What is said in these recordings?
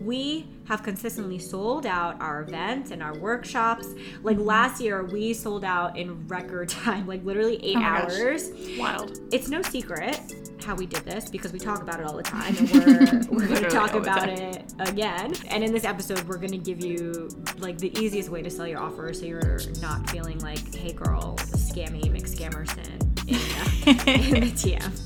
we have consistently sold out our events and our workshops. Like last year, we sold out in record time, like literally eight Oh my gosh. hours. Wild. It's no secret how we did this because we talk about it all the time and we're, we're going to talk about it again. And in this episode, we're going to give you like the easiest way to sell your offer so you're not feeling like, hey girl, scammy McScammerson in, uh, in the DM.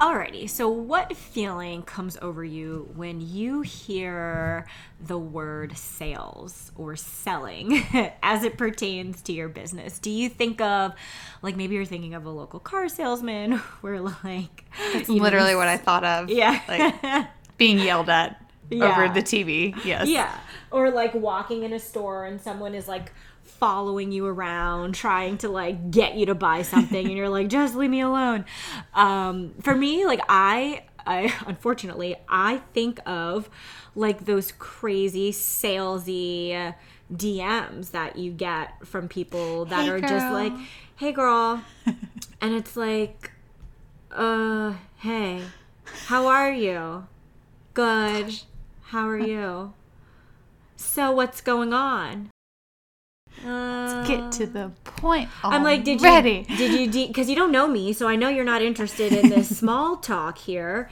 Alrighty, so what feeling comes over you when you hear the word sales or selling as it pertains to your business? Do you think of, like, maybe you're thinking of a local car salesman where, like, That's you know, literally what I thought of. Yeah. Like being yelled at Yeah. over the TV. Yes. Yeah. Or like walking in a store and someone is like following you around trying to like get you to buy something and you're like just leave me alone. Um for me like I I unfortunately I think of like those crazy salesy DMs that you get from people that Hey, are just like, "Hey girl." and it's like, "Uh, hey. How are you?" Good. How are you? So what's going on? Uh, Get to the point. I'm like, did already. you did you because you don't know me, so I know you're not interested in this small talk here.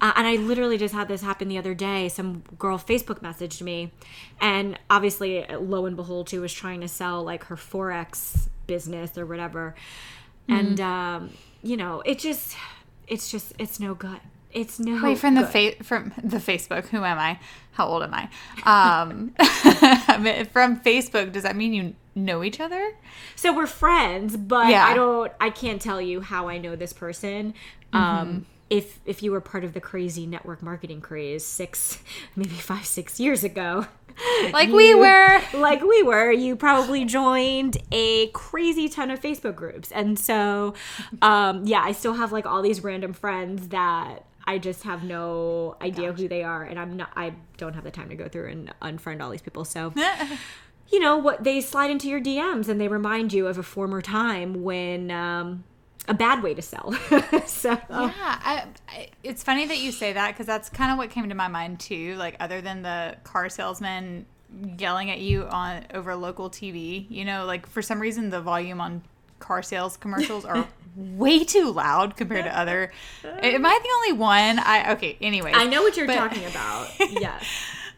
Uh, and I literally just had this happen the other day. Some girl Facebook messaged me, and obviously, lo and behold, she was trying to sell like her forex business or whatever. And Mm-hmm. um, you know, it just, it's just, it's no good. It's no. Wait from the good. fa- from the Facebook. Who am I? How old am I? Um, from Facebook. Does that mean you know each other? So we're friends, but Yeah. I don't I can't tell you how I know this person. Mm-hmm. Um if if you were part of the crazy network marketing craze 6 maybe 5 6 years ago. Like we were. Like we were, you probably joined a crazy ton of Facebook groups. And so um yeah, I still have like all these random friends that I just have no idea who they are and I'm not I don't have the time to go through and unfriend all these people. So you know what they slide into your DMs and they remind you of a former time when um, a bad way to sell. so Yeah, I, I, it's funny that you say that because that's kind of what came to my mind too. Like, other than the car salesman yelling at you on over local TV, you know, like for some reason the volume on car sales commercials are way too loud compared to other. Am I the only one? I okay. Anyway, I know what you're But- talking about. Yes.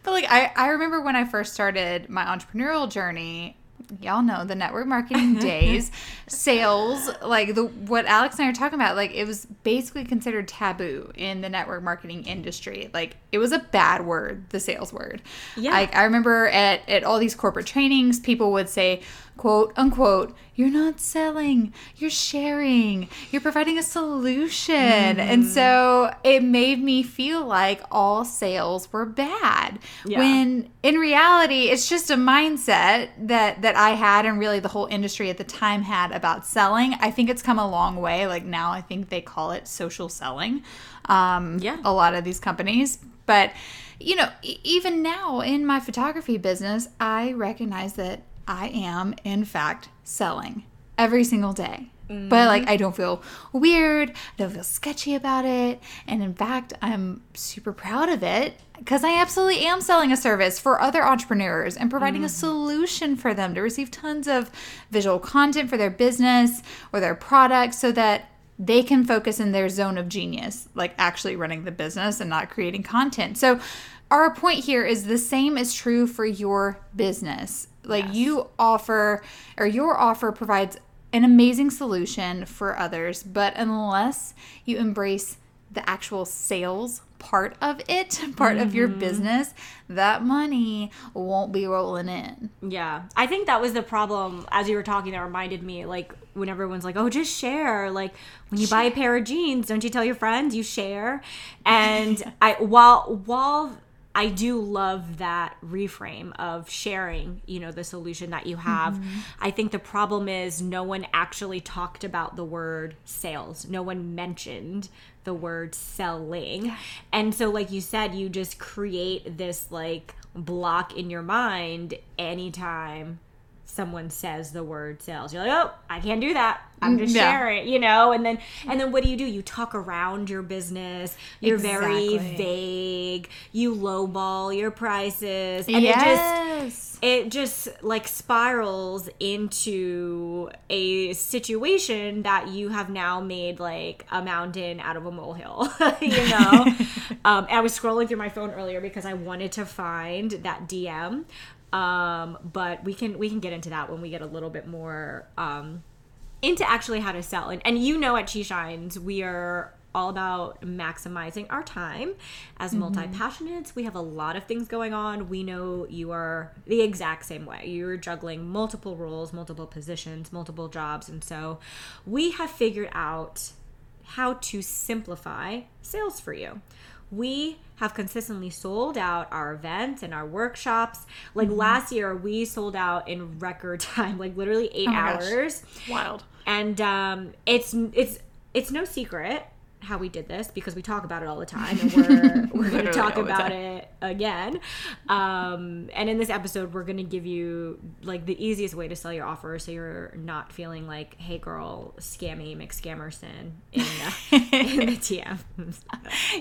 But like I, I remember when I first started my entrepreneurial journey, y'all know the network marketing days, sales, like the what Alex and I are talking about, like it was basically considered taboo in the network marketing industry. Like it was a bad word, the sales word. Yeah. Like I remember at, at all these corporate trainings, people would say, quote unquote, you're not selling, you're sharing, you're providing a solution. And so it made me feel like all sales were bad. Yeah. When in reality, it's just a mindset that that I had and really the whole industry at the time had about selling. I think it's come a long way. Like now I think they call it social selling. Um Yeah. a lot of these companies. But you know, even now in my photography business, I recognize that I am in fact selling every single day. But like mm-hmm. I don't feel weird, I don't feel sketchy about it, and in fact, I'm super proud of it because I absolutely am selling a service for other entrepreneurs and providing a mm-hmm. solution for them to receive tons of visual content for their business or their product so that they can focus in their zone of genius, like actually running the business and not creating content. So, our point here is the same is true for your business. Like, you offer, or your offer provides an amazing solution for others, but unless you embrace the actual sales part of it, part of your mm-hmm. business, that money won't be rolling in. Yeah. I think that was the problem as you were talking that reminded me like when everyone's like, "Oh, just share." Like when you buy a pair of jeans, don't you tell your friends you share? And I while while I do love that reframe of sharing, you know, the solution that you have. Mm-hmm. I think the problem is no one actually talked about the word sales. No one mentioned the word selling. And so like you said, you just create this like block in your mind anytime someone says the word sales. You're like oh i can't do that. I'm just Yeah. sharing you know? And then and then what do you do? You talk around your business. You're very vague. You lowball your prices. And it just it just like spirals into a situation that you have now made like a mountain out of a molehill you know? Um, i was scrolling through my phone earlier because i wanted to find that dm um, but we can we can get into that when we get a little bit more um, into actually how to sell. And, and you know at she shines we are all about maximizing our time. As multi-passionates we have a lot of things going on. We know you are the exact same way. You're juggling multiple roles multiple positions multiple jobs. And so we have figured out how to simplify sales for you we have consistently sold out our events and our workshops like last year we sold out in record time like literally eight Oh my gosh. hours Wild. and um, it's it's it's no secret how we did this because we talk about it all the time and we're we're going to talk about it again um, and in this episode we're going to give you like the easiest way to sell your offer so you're not feeling like hey girl scammy mcscammerson in, uh, in the DMs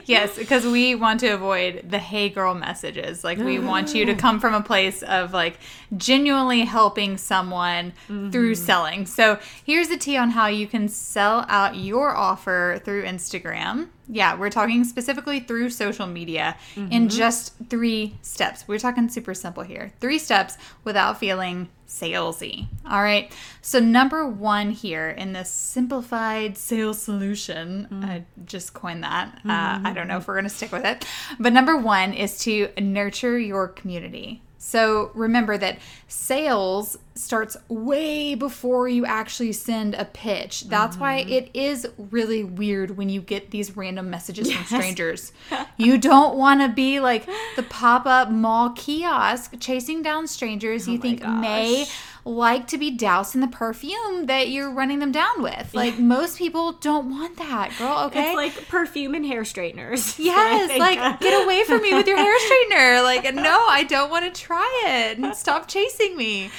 Yes, because we want to avoid the hey girl messages. Like we want you to come from a place of like genuinely helping someone through selling. So here's the tea on how you can sell out your offer through Instagram. Yeah, we're talking specifically through social media in mm-hmm. just three steps. We're talking super simple here. Three steps without feeling salesy. All right. So number one here in this simplified sales solution, mm. I just coined that. Uh, I don't know mm-hmm. if we're going to stick with it. But number one is to nurture your community. So remember that sales starts way before you actually send a pitch. That's why mm-hmm. it is really weird when you get these random messages from strangers. you don't want to be like the pop up mall kiosk chasing down strangers oh you think may gosh. Like to be doused in the perfume that you're running them down with. Like most people don't want that, girl. Okay. it's like perfume and hair straighteners Yes, like get away from me with your hair straightener. Like, no, I don't want to try it. Stop chasing me.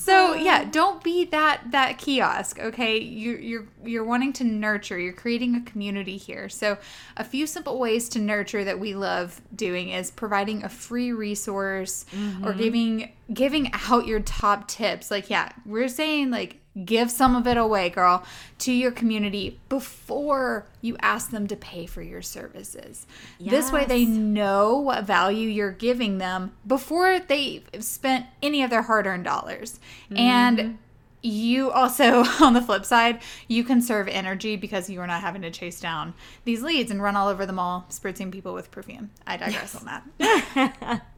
So oh. yeah, don't be that that kiosk. Okay, you're you're you're wanting to nurture. You're creating a community here. So a few simple ways to nurture that we love doing is providing a free resource or mm-hmm. giving giving out your top tips. Like yeah, we're saying like give some of it away, girl, to your community before you ask them to pay for your services. This way they know what value you're giving them before they've spent any of their hard-earned dollars. And mm-hmm. you also on the flip side, you conserve energy because you are not having to chase down these leads and run all over the mall spritzing people with perfume. I digress on that.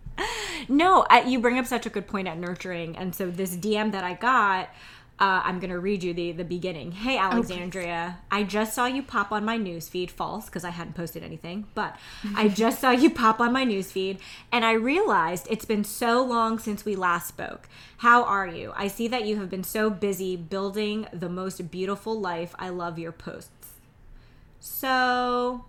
No, I, you bring up such a good point at nurturing, and so this DM that I got, uh, I'm gonna read you the the beginning. Hey Alexandria, I just saw you pop on my newsfeed. False, because I hadn't posted anything, but I just saw you pop on my newsfeed, and I realized it's been so long since we last spoke. How are you? I see that you have been so busy building the most beautiful life. I love your posts. So,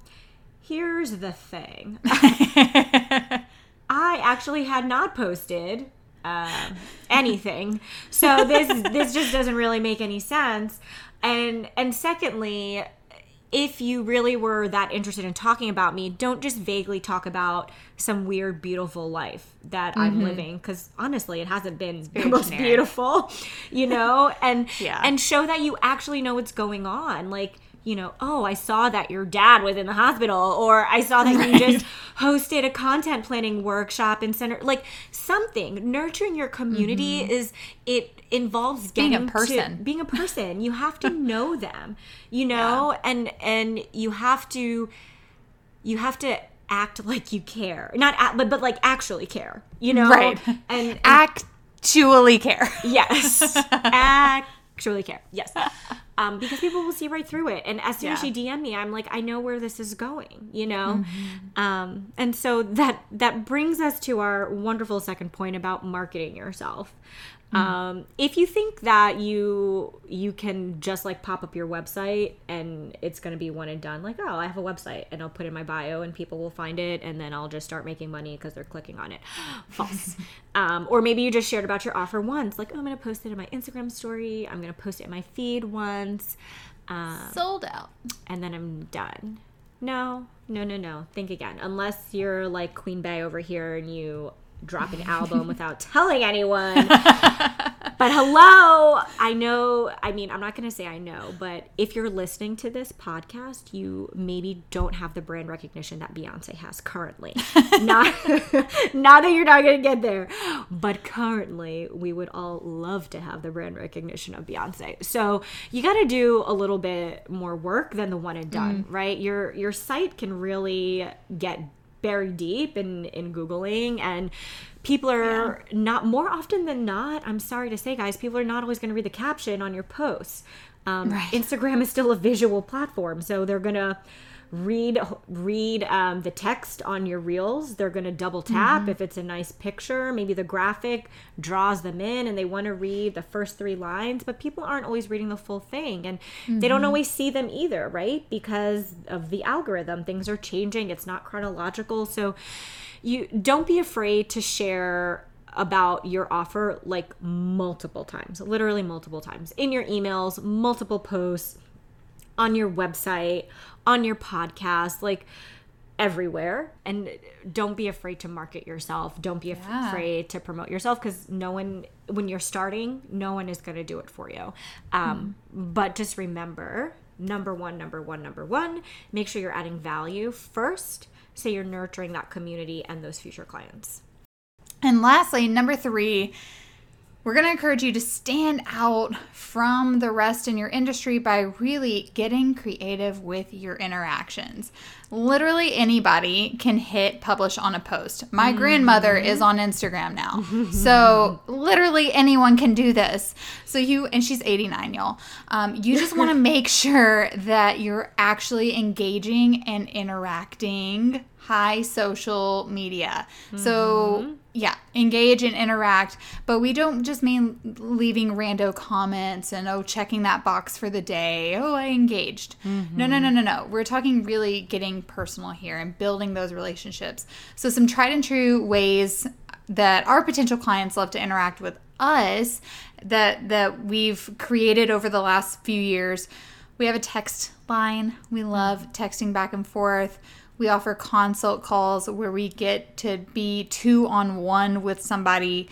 here's the thing. I actually had not posted um, anything, so this this just doesn't really make any sense. And and secondly, if you really were that interested in talking about me, don't just vaguely talk about some weird, beautiful life that I'm living. Because honestly, it hasn't been the most generic. beautiful, you know. And Yeah. and show that you actually know what's going on, like. You know, oh, I saw that your dad was in the hospital, or I saw that you just hosted a content planning workshop in center. Like something. Nurturing your community is it involves Mm-hmm. Being a getting to- person. being a person you have to know them you know and and you have to you have to act like you care. Not act, but but like actually care. You know? Right. And, and Actually care. Yes. Actually care. Yes. Um, because people will see right through it. And as soon as Yeah. she DM me, I'm like, I know where this is going, you know? Um, and so that that brings us to our wonderful second point about marketing yourself. Um, if you think that you you can just like pop up your website and it's gonna be one and done, like oh I have a website and I'll put in my bio and people will find it and then I'll just start making money because they're clicking on it. False. um, or maybe you just shared about your offer once, like oh I'm gonna post it in my Instagram story, I'm gonna post it in my feed once, uh, Sold out. and then I'm done. No, no, no, no. Think again. Unless you're like Queen Bey over here and you drop an album without telling anyone. but hello, I know, I mean, I'm not going to say I know, but if you're listening to this podcast, you maybe don't have the brand recognition that Beyonce has currently. not, not that you're not going to get there, but currently, we would all love to have the brand recognition of Beyonce. So you got to do a little bit more work than the one and done, mm. right? Your your site can really get buried deep in in googling and people are not more often than not i'm sorry to say guys people are not always going to read the caption on your posts um, Right. instagram is still a visual platform so they're going to read read um, the text on your reels. They're going to double tap if it's a nice picture. Maybe the graphic draws them in and they want to read the first three lines but people aren't always reading the full thing and they don't always see them either right? Because of the algorithm things are changing. It's not chronological. So you don't be afraid to share about your offer like multiple times literally multiple times. In your emails multiple posts on your website, on your podcast, like everywhere. And don't be afraid to market yourself. Don't be Yeah. afraid to promote yourself because no one, when you're starting, no one is going to do it for you. Um, But just remember number one, number one, number one, make sure you're adding value first so you're nurturing that community and those future clients. And lastly, number three, we're going to encourage you to stand out from the rest in your industry by really getting creative with your interactions. Literally anybody can hit publish on a post. My grandmother is on Instagram now. so literally anyone can do this. So you, and she's 89, y'all. Um, you just want to make sure that you're actually engaging and interacting high social media. So yeah, engage and interact. But we don't just mean leaving rando comments and oh, checking that box for the day. Oh, I engaged. No, no, mm-hmm. no, no, no. We're talking really getting personal here and building those relationships. So some tried and true ways that our potential clients love to interact with us that that we've created over the last few years. We have a text line. We love texting back and forth. We offer consult calls where we get to be two on one with somebody.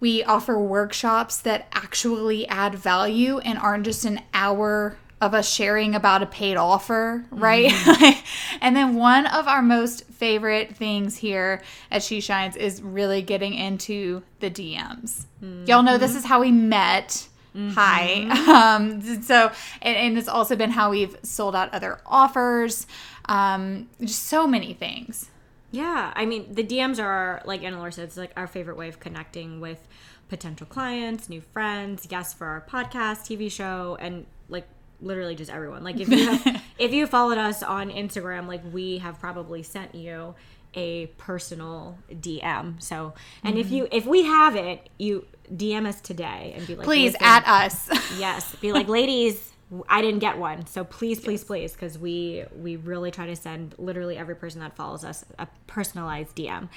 We offer workshops that actually add value and aren't just an hour of us sharing about a paid offer, mm-hmm. right? and then one of our most favorite things here at She Shines is really getting into the DMs. Y'all know this mm-hmm. is how we met. Hi. Mm-hmm. Um, so, and, and it's also been how we've sold out other offers. Um, just so many things. Yeah, I mean, the DMs are like Anna Laura said, it's like our favorite way of connecting with potential clients, new friends, guests for our podcast, TV show, and like literally just everyone. Like if you have, if you followed us on Instagram, like we have probably sent you a personal DM. So, and if you if we have it, you DM us today and be like, Please at us. yes be like ladies i didn't get one. So please please please because we we really try to send literally every person that follows us a personalized dm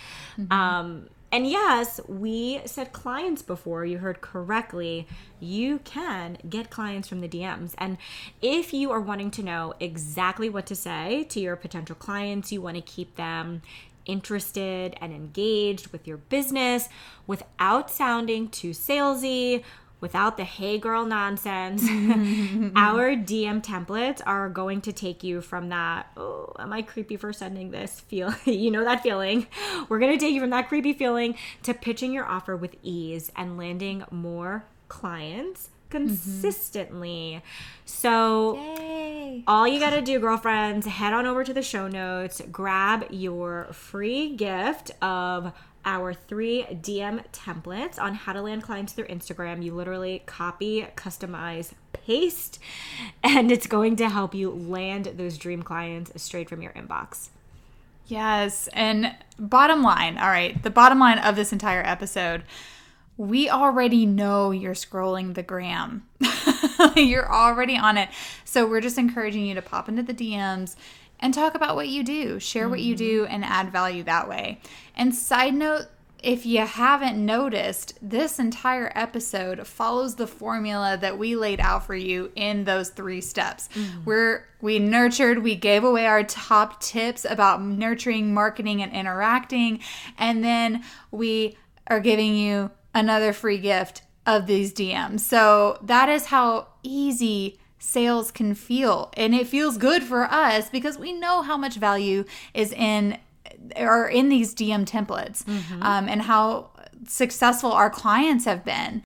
um and yes we said clients before you heard correctly you can get clients from the dms and if you are wanting to know exactly what to say to your potential clients you want to keep them interested and engaged with your business without sounding too salesy without the hey girl nonsense. Our DM templates are going to take you from that, oh, am I creepy for sending this feel? you know that feeling. We're going to take you from that creepy feeling to pitching your offer with ease and landing more clients mm-hmm. consistently. So, Yay. All you gotta do, girlfriends, head on over to the show notes, grab your free gift of our three DM templates on how to land clients through Instagram. You literally copy, customize, paste, and it's going to help you land those dream clients straight from your inbox. Yes. And bottom line, all right, the bottom line of this entire episode, we already know you're scrolling the gram. you're already on it. So we're just encouraging you to pop into the DMs and talk about what you do, share what you do, mm-hmm. and add value that way. And side note, if you haven't noticed, this entire episode follows the formula that we laid out for you in those three steps. Mm-hmm. We're we nurtured, we gave away our top tips about nurturing, marketing, and interacting, and then we are giving you another free gift of these DMs. So that is how easy sales can feel. And it feels good for us because we know how much value is in or in these DM templates um, and how successful our clients have been.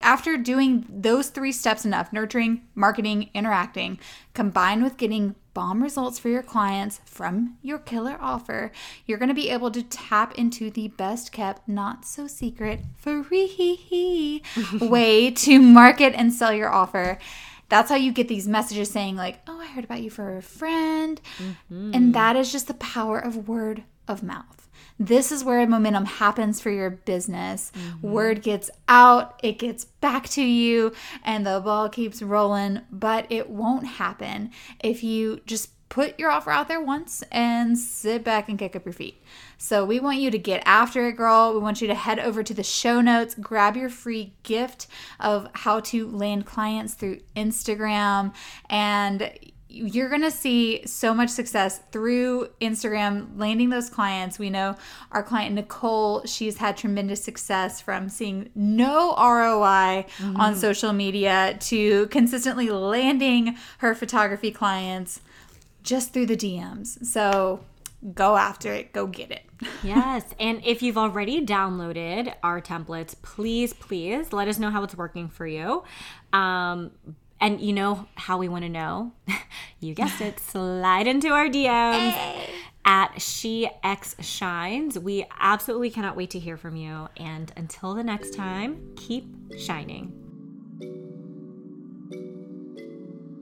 After doing those three steps enough nurturing, marketing, interacting, combined with getting bomb results for your clients from your killer offer, you're going to be able to tap into the best kept, not so secret, free way to market and sell your offer. That's how you get these messages saying, like, oh, I heard about you for a friend. Mm-hmm. And that is just the power of word of mouth. This is where momentum happens for your business. Mm-hmm. Word gets out, it gets back to you, and the ball keeps rolling. But it won't happen if you just put your offer out there once and sit back and kick up your feet. So we want you to get after it, girl. We want you to head over to the show notes, grab your free gift of how to land clients through Instagram, and you're going to see so much success through Instagram landing those clients. We know our client Nicole, she's had tremendous success from seeing no ROI on mm-hmm. social media to consistently landing her photography clients just through the DMs. So go after it, go get it. Yes. And if you've already downloaded our templates, please, please let us know how it's working for you. Um, and you know how we want to know? you guessed it. Slide into our DMs at She X Shines. We absolutely cannot wait to hear from you. And until the next time, keep shining.